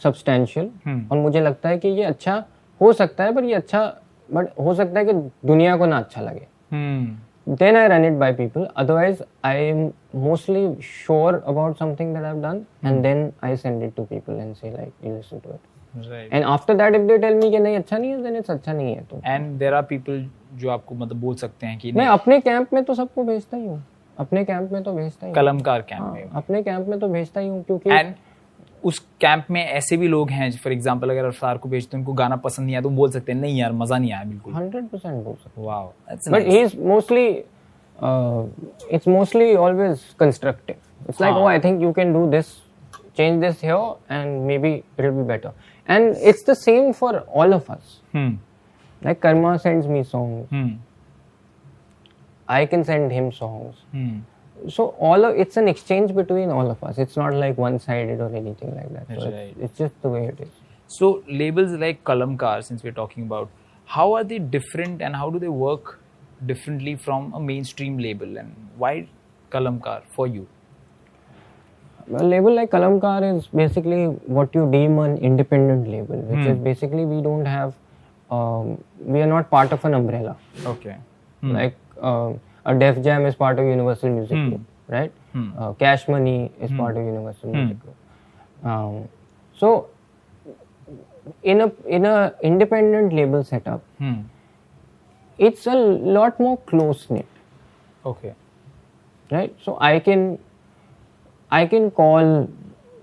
Speaker 2: substantial
Speaker 3: hmm.
Speaker 2: और मुझे लगता है कि ये अच्छा हो सकता है पर ये अच्छा बट हो सकता है कि दुनिया को ना अच्छा लगे
Speaker 3: हम्म
Speaker 2: then I run it by people. Otherwise, I am mostly sure about something that I've done, mm. and then I send it to people and say like, you listen to it.
Speaker 3: right
Speaker 2: And after that, if they tell me कि नहीं अच्छा नहीं है, then it's अच्छा नहीं है तो
Speaker 3: and there are people जो आपको मतलब बोल सकते हैं कि
Speaker 2: मैं अपने कैंप में तो सबको भेजता ही हूँ अपने कैंप में तो भेजता ही हूँ
Speaker 3: कलमकार कैंप
Speaker 2: हाँ,
Speaker 3: में
Speaker 2: अपने कैंप में तो भेजता ही हूँ क्योंकि
Speaker 3: उस कैंप में ऐसे भी लोग हैं फॉर एग्ज़ाम्पल अगर अफसार को भेजते उनको गाना पसंद नहीं आया तो बोल सकते हैं नहीं यार मज़ा नहीं आया बिल्कुल.
Speaker 2: It's mostly always constructive it's like oh I think you can do this change this here and maybe it will be better and it's the same for all of us like Karma sends me
Speaker 3: song
Speaker 2: I can send him songs So all of it's an exchange between all of us. It's not like one-sided or anything like that. So
Speaker 3: That's
Speaker 2: it's,
Speaker 3: right.
Speaker 2: it's just the way it is.
Speaker 3: So labels like Kalamkar, since we're talking about, how are they different and how do they work differently from a mainstream label? And why Kalamkar for you?
Speaker 2: A label like Kalamkar is basically what you deem an independent label, which is basically we don't have, um, we are not part of an umbrella.
Speaker 3: Okay.
Speaker 2: Like um a Def Jam is part of Universal Music Group, right? Uh, Cash Money is part of Universal Music Group. Um, so, in a in a independent label setup,
Speaker 3: Hmm.
Speaker 2: it's a lot more close knit.
Speaker 3: Okay.
Speaker 2: right? So I can, I can call,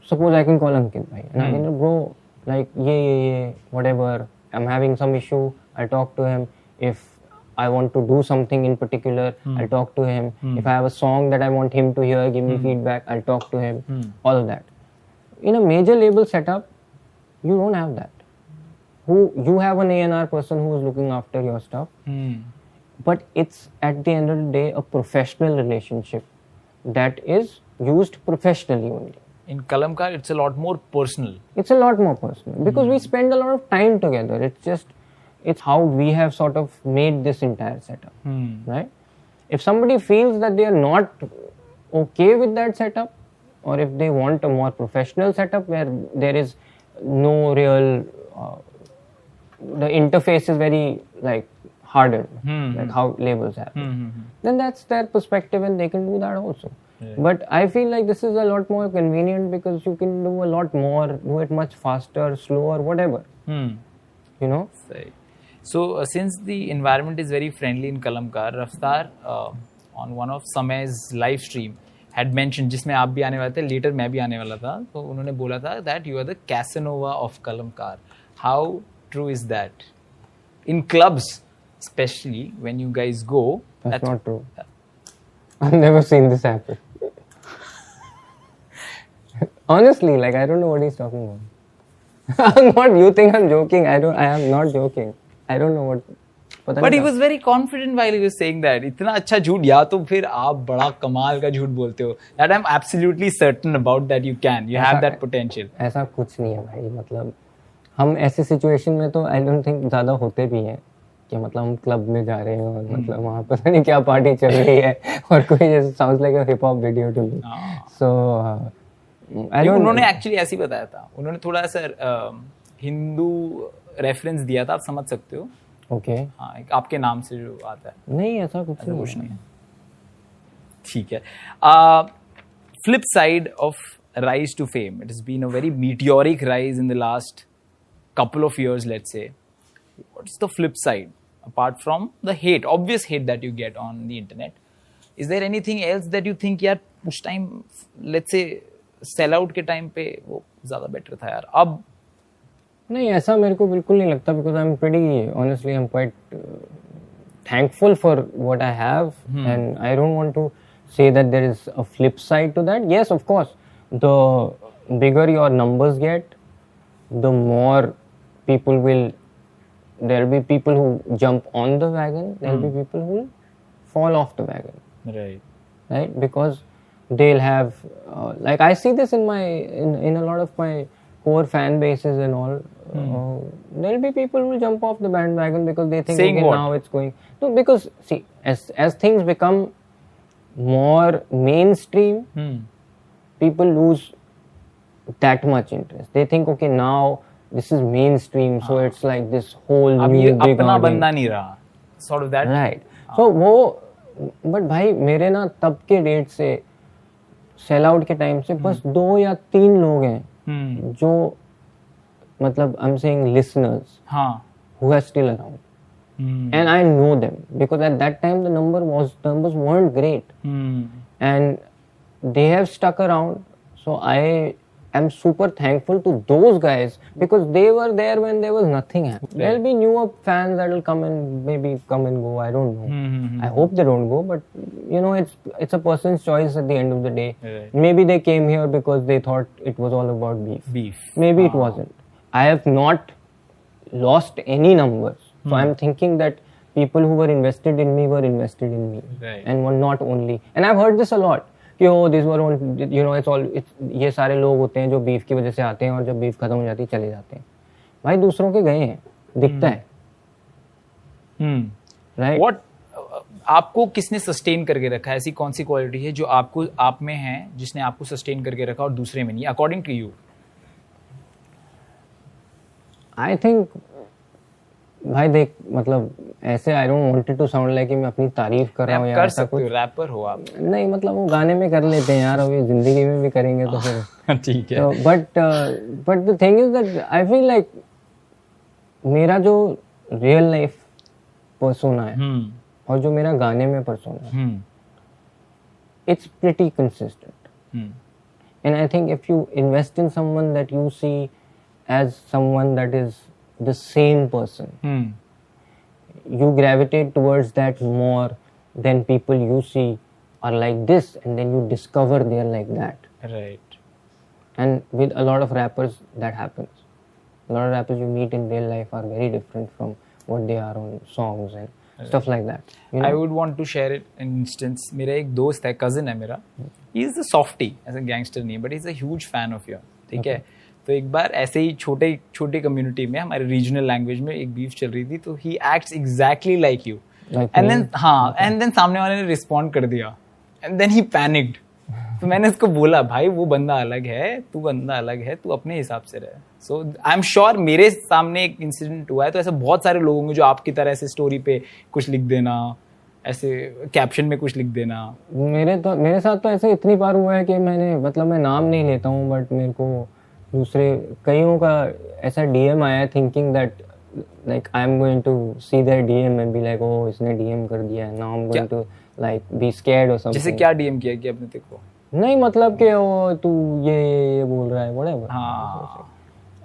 Speaker 2: suppose I can call Ankit bhai, and I can bro, like yeah, yeah, yeah, whatever. I'm having some issue. I'll talk to him. If I want to do something in particular, hmm. I'll talk to him. Hmm. If I have a song that I want him to hear, give me hmm. feedback. I'll talk to him. All of that. In a major label setup, you don't have that. Who you have an A&R person who is looking after your stuff
Speaker 3: Hmm.
Speaker 2: but it's at the end of the day a professional relationship that is used professionally only
Speaker 3: In Kalamkar, it's a lot more personal.
Speaker 2: it's a lot more personal because we spend a lot of time together it's just it's how we have sort of made this entire setup
Speaker 3: Hmm.
Speaker 2: right? If somebody feels that they are not okay with that setup or if they want a more professional setup where there is no real uh, the interface is very like hardened like how labels have it, then that's their perspective and they can do that also. But i feel like this is a lot more convenient because you can do a lot more do it much faster slower whatever.
Speaker 3: Hmm.
Speaker 2: you know?
Speaker 3: Right. So, uh, since the environment is very friendly in Kalamkar, Raftar uh, on one of Samay's live stream had mentioned जिसमें आप भी आने वाले थे later मैं भी आने वाला था तो उन्होंने बोला था that you are the Casanova of Kalamkar. How true is that? In clubs, especially when you guys go,
Speaker 2: that's not true i've never seen this happen honestly like i don't know what he's talking about [LAUGHS] i'm not you think i'm joking i don't i am not joking I don't know what पता
Speaker 3: But
Speaker 2: नहीं
Speaker 3: he was very confident while he was saying that. इतना अच्छा झूठ या तो फिर आप बड़ा कमाल का झूठ बोलते हो. That I'm absolutely certain about that you can. You have
Speaker 2: ऐसा-
Speaker 3: that potential.
Speaker 2: ऐसा कुछ नहीं है भाई मतलब हम ऐसे सिचुएशन में तो आई डोंट थिंक ज़्यादा होते भी हैं कि मतलब हम क्लब में जा रहे हैं और मतलब वहाँ पता नहीं क्या पार्टी चल रही है [LAUGHS] और कोई जैसे sounds like hip hop video to me so
Speaker 3: I
Speaker 2: don't
Speaker 3: उन्होंने एक्चुअली ऐसे ही बताया था उन्होंने थोड़ा सा हिंदू रेफरेंस दिया था आप समझ सकते हो। Okay okay. आपके नाम से जो आता है।
Speaker 2: नहीं ऐसा कुछ नहीं
Speaker 3: कुछ नहीं ठीक है। Flip side of rise to fame it is been a very meteoric rise in the last couple of years let's say what is the flip side apart from the hate obvious hate that you get on the internet is there anything else that you think यार उस time let's say sell out के time पे वो ज़्यादा better था यार अब
Speaker 2: नहीं ऐसा मेरे को बिल्कुल नहीं लगता because I am pretty honestly I am quite thankful for what I have and I don't want to say that there is a flip side to that yes of course the bigger your numbers get the more people will there be people who jump on the wagon there be people who fall off the wagon right because they have like I see this in my in a lot of my core fan bases and all. Uh, there'll be people who will jump off the bandwagon because they think
Speaker 3: Saying
Speaker 2: okay,
Speaker 3: what?
Speaker 2: now it's going. No, because see, as as things become more mainstream, people lose that much interest. They think, okay, now this is mainstream, so it's like this whole
Speaker 3: अब
Speaker 2: new big
Speaker 3: अपना. बंदा नहीं रहा sort of that
Speaker 2: right तो वो but भाई मेरे ना तब के डेट से सेल आउट के टाइम से बस दो या तीन लोग हैं जो मतलब आई एम सेइंग लिसनर्स
Speaker 3: हाँ
Speaker 2: who are still around and i know them because at that time the number was numbers weren't great and they have stuck around so i am super thankful to those guys because they were there when there was nothing happening. There'll be newer fans that will come and maybe come and go i don't know. Hmm, hmm, hmm. I hope they don't go but you know it's it's a person's choice at the end of the day.
Speaker 3: Right.
Speaker 2: maybe they came here because they thought it was all about beef.
Speaker 3: Beef
Speaker 2: maybe it ah. wasn't. I have not lost any numbers. So i'm thinking that people who were invested in me were invested in me
Speaker 3: Right.
Speaker 2: and were not only. And i've heard this a lot कि were on you know it's all ये सारे लोग होते हैं जो beef की वजह से आते हैं और जब बीफ खत्म हो जाती है चले जाते हैं। भाई दूसरों के गए हैं दिखता है। राइट
Speaker 3: व्हाट आपको किसने सस्टेन करके रखा है? ऐसी कौन सी क्वालिटी है जो आपको आप में है जिसने आपको सस्टेन करके रखा और दूसरे में नहीं? According to you
Speaker 2: I think भाई देख मतलब ऐसे I don't wanted to sound like कि मैं अपनी तारीफ़ कर रहा हूँ या
Speaker 3: कर
Speaker 2: ऐसा
Speaker 3: सकते हो रैपर हो आप।
Speaker 2: नहीं मतलब वो गाने में कर लेते हैं यार अभी ज़िंदगी में भी करेंगे तो फिर। [LAUGHS]
Speaker 3: ठीक
Speaker 2: तो but but the thing is that I feel like मेरा जो रियल लाइफ पर्सोना है
Speaker 3: हम्म।
Speaker 2: और जो मेरा गाने में पर्सोना है it's pretty
Speaker 3: consistent
Speaker 2: and i think if you invest in someone that you see as someone that is the sane person
Speaker 3: hmm
Speaker 2: you gravitate towards that more than people you see are like this and then you discover they're like that
Speaker 3: right
Speaker 2: and with a lot of rappers that happens a lot of rappers you meet in real life are very different from what they are on songs and stuff like that you
Speaker 3: I
Speaker 2: know
Speaker 3: would want to share it in instance मेरा एक दोस्त है cousin है मेरा he is the softy ऐसा gangster नहीं but is a huge fan of your ठीक है तो एक बार ऐसे ही छोटे छोटी कम्युनिटी में हमारे रीजनल लैंग्वेज में एक बीफ चल रही थी तो he acts exactly
Speaker 2: like
Speaker 3: you
Speaker 2: and
Speaker 3: then हाँ एंड देन सामने वाले ने रिस्पॉन्ड कर दिया. एंड देन ही पैनिक्ड तो मैंने उसको बोला भाई वो बंदा अलग है तू बंदा अलग है तू अपने हिसाब से रहे. सो आई एम श्योर मेरे सामने एक इंसिडेंट हुआ है तो ऐसे बहुत सारे लोग होंगे जो आपकी तरह ऐसे स्टोरी पे कुछ लिख देना ऐसे कैप्शन में कुछ लिख देना.
Speaker 2: मेरे तो मेरे साथ तो ऐसे इतनी बार हुआ है कि मैंने मतलब मैं नाम नहीं लेता हूँ बट मेरे को दूसरे कईयों का ऐसा डीएम आया thinking that like I am going to see that DM be like oh इसने डी एम कर दिया ना I am going to like be scared और समथिंग जैसे
Speaker 3: क्या डीएम किया कि अपने तेरे को?
Speaker 2: नहीं मतलब कि वो तू ये ये बोल रहा है व्हाटएवर
Speaker 3: हाँ।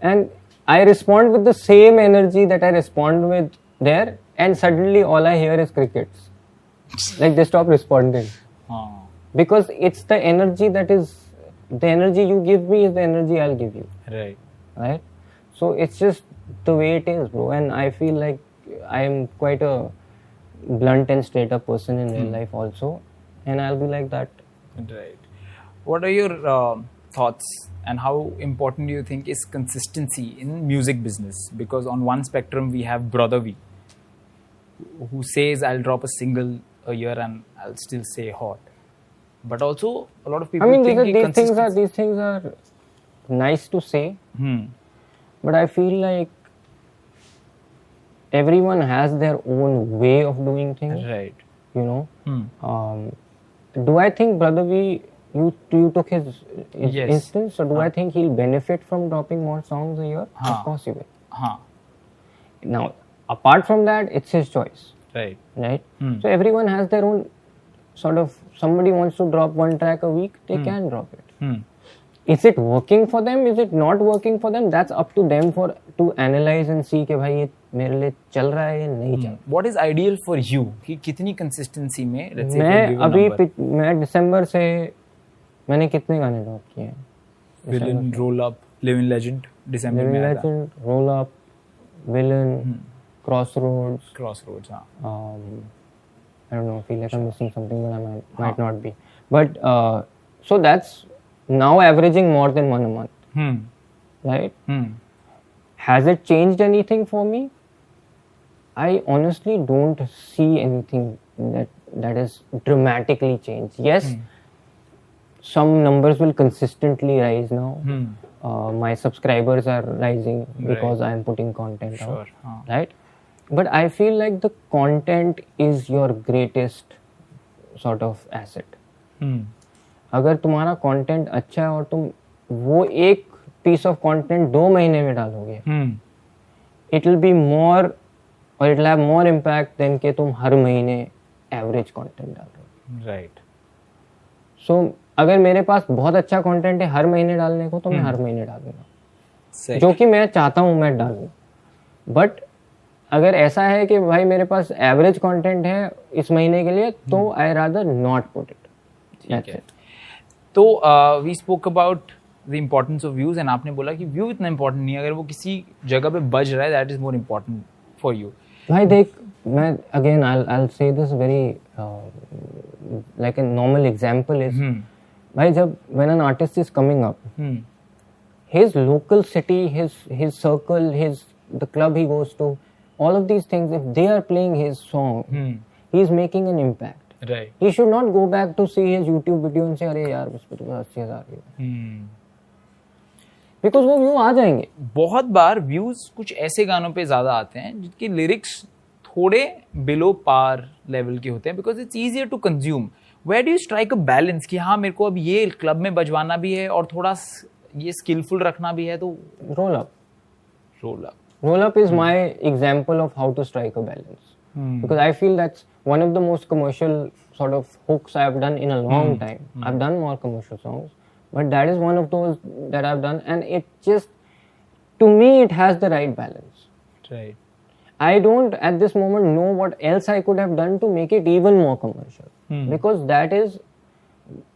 Speaker 2: And I respond with the same energy that I respond with there and suddenly all I hear is crickets like they stop responding
Speaker 3: हाँ।
Speaker 2: Because it's the energy that is the energy you give me is the energy I'll give you.
Speaker 3: Right.
Speaker 2: Right. So it's just the way it is, bro. And I feel like I'm quite a blunt and straight up person in real mm. life also, and I'll be like that.
Speaker 3: Right. What are your uh, thoughts and how important do you think is consistency in music business? Because on one spectrum we have Brother V, who says I'll drop a single a year and I'll still say hot but also a lot of people
Speaker 2: I mean, these, are, these things are these things are nice to say,
Speaker 3: Hmm.
Speaker 2: but I feel like everyone has their own way of doing things.
Speaker 3: Right.
Speaker 2: You know.
Speaker 3: Hmm.
Speaker 2: Um, do I think Brother V? You you took his, his
Speaker 3: Yes.
Speaker 2: instance, so do I think he'll benefit from dropping more songs a year?
Speaker 3: Huh.
Speaker 2: Of course he will.
Speaker 3: Huh.
Speaker 2: Now, apart from that, it's his choice,
Speaker 3: Right.
Speaker 2: right?
Speaker 3: Hmm.
Speaker 2: So everyone has their own sort of somebody wants to drop one track a week, they
Speaker 3: Hmm.
Speaker 2: can drop it.
Speaker 3: Hmm.
Speaker 2: Is it working for them? Is it not working for them? That's up to them for to analyze and see कि भाई ये मेरे लिए चल रहा है या नहीं चल रहा
Speaker 3: What is ideal for you? कि कितनी consistency में let's say
Speaker 2: मैं अभी मैं दिसंबर से मैंने कितने गाने ड्रॉप किए हैं
Speaker 3: Villain, roll up, living legend, December में आया.
Speaker 2: Legend roll up villain
Speaker 3: Hmm.
Speaker 2: Cross roads
Speaker 3: Crossroads, हाँ.
Speaker 2: I don't know, I feel like I'm missing something, but I might, might not be. But uh, so that's now averaging more than one a month,
Speaker 3: Hmm.
Speaker 2: right?
Speaker 3: Hmm.
Speaker 2: Has it changed anything for me? I honestly don't see anything that that is dramatically changed. Yes, some numbers will consistently rise now.
Speaker 3: Hmm.
Speaker 2: Uh, my subscribers are rising because I am putting content
Speaker 3: Sure.
Speaker 2: out.
Speaker 3: हाँ.
Speaker 2: right but i feel like the content is your greatest sort of asset
Speaker 3: Hmm.
Speaker 2: अगर तुम्हारा content अच्छा है और तुम वो एक peace of content दो महीने में डालोगे
Speaker 3: Hmm.
Speaker 2: It will be more और it have more impact than कि तुम हर महीने एवरेज कंटेंट डाल रहे हो
Speaker 3: Right.
Speaker 2: सो अगर मेरे पास बहुत अच्छा कंटेंट है हर महीने डालने को तो मैं हर महीने डालूँगा. जो कि मैं चाहता हूँ मैं डालूँ बट अगर ऐसा है कि भाई मेरे पास एवरेज कंटेंट है इस महीने के लिए तो I rather not put it
Speaker 3: ठीक है। तो we spoke about the importance of views and आपने बोला कि व्यू इतना इंपॉर्टेंट नहीं है। अगर वो किसी जगह पे बज रहा है that is more important for you
Speaker 2: भाई देख मैं again I I say this very like a normal example is भाई जब when an artist is coming up his local city his his circle his the club he goes to all of these things if they are playing his song he is making an impact.
Speaker 3: Right
Speaker 2: he should not go back to see his youtube video and say अरे यार उस पे तो अस्सी हज़ार view because वो view आ जाएँगे।
Speaker 3: बहुत बार व्यूज़ कुछ ऐसे गानों पे ज़्यादा आते हैं जिनके लिरिक्स थोड़े बिलो पार लेवल के होते हैं because it's easier to consume where do you strike a balance कि हाँ मेरे को अब ये क्लब में बजवाना भी है और थोड़ा ये स्किलफुल रखना भी है तो
Speaker 2: roll up.
Speaker 3: Roll up
Speaker 2: roll up is mm. my example of how to strike a balance mm. because I feel that's one of the most commercial sort of hooks I've done in a hmm. long mm. time. Hmm. I've done more commercial songs, but that is one of those that I've done, and it just to me it has the right balance.
Speaker 3: Right.
Speaker 2: I don't at this moment know what else I could have done to make it even more commercial hmm. because that is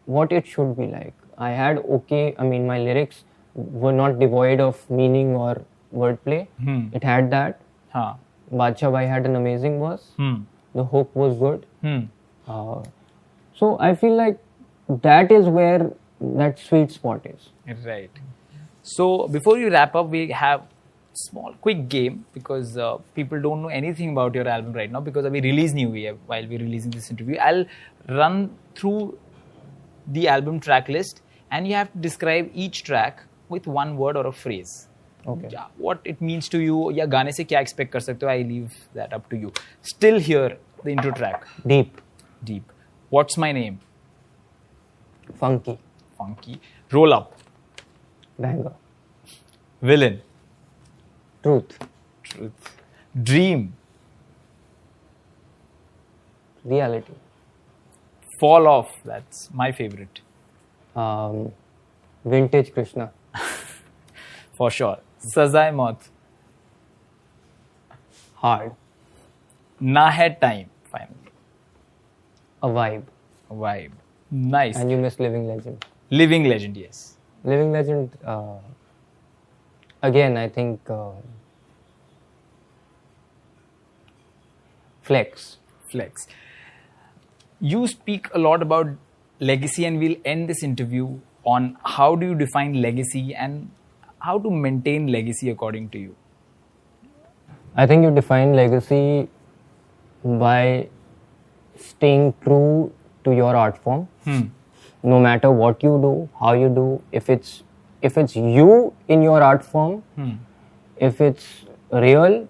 Speaker 2: what it should be like. I had okay, I mean, my lyrics were not devoid of meaning or wordplay. Hmm. It had that.
Speaker 3: Huh.
Speaker 2: Badshah Bhai had an amazing verse.
Speaker 3: Hmm.
Speaker 2: The hook was good.
Speaker 3: Hmm.
Speaker 2: Uh, so I feel like that is where that sweet spot is.
Speaker 3: Right. So before you wrap up, we have small quick game because uh, people don't know anything about your album right now because we release new year while we're releasing this interview i'll run through the album track list and you have to describe each track with one word or a phrase what it means to you या गाने से क्या expect कर सकते हो? I leave that up to you still here the intro track
Speaker 2: deep
Speaker 3: deep what's my name
Speaker 2: funky
Speaker 3: funky roll up villain
Speaker 2: truth
Speaker 3: truth dream
Speaker 2: reality
Speaker 3: fall off that's my
Speaker 2: favourite vintage Krishna
Speaker 3: for sure Sazai Maut.
Speaker 2: hard,
Speaker 3: Na hai time. Finally.
Speaker 2: a vibe.
Speaker 3: Vibe. Nice.
Speaker 2: And you miss Living Legend.
Speaker 3: Living legend. Yes.
Speaker 2: Living Legend, uh, again, I think uh, Flex.
Speaker 3: Flex. You speak a lot about legacy, and we'll end this interview on how do you define legacy and how to maintain legacy according to you.
Speaker 2: I think you define legacy by staying true to your art form. No matter what you do, how you do, if it's if it's you in your art form, if it's real,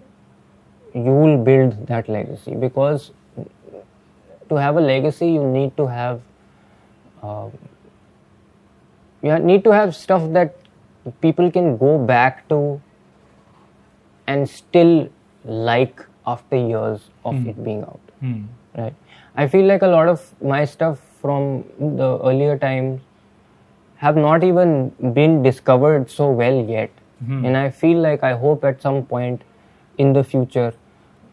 Speaker 2: you will build that legacy because to have a legacy you need to have uh, you need to have stuff that people can go back to and still like after years of hmm. it being out. Hmm. Right? I feel like a lot of my stuff from the earlier times have not even been discovered so well yet. Hmm. And i feel like i hope at some point in the future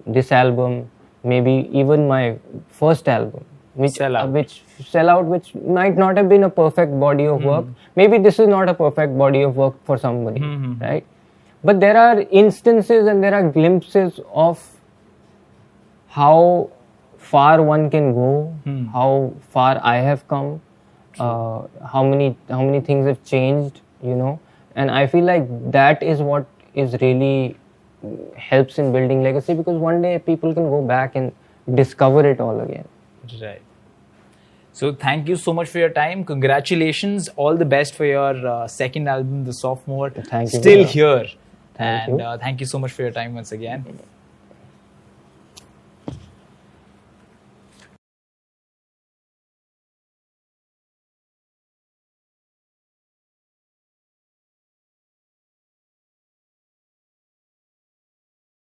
Speaker 2: this album maybe even my first album which
Speaker 3: Sell Out.
Speaker 2: uh, which sell out which might not have been a perfect body of work. Maybe this is not a perfect body of work for somebody right? But there are instances and there are glimpses of how far one can go, how far I have come, uh, how many how many things have changed, you know, and I feel like that is what is really helps in building legacy because one day people can go back and discover it all again.
Speaker 3: Right. So thank you so much for your time. Congratulations. All the best for your uh, second album, The Sophomore.
Speaker 2: Thank you,
Speaker 3: Still here.
Speaker 2: Thank
Speaker 3: and
Speaker 2: you.
Speaker 3: Uh, thank you so much for your time once again.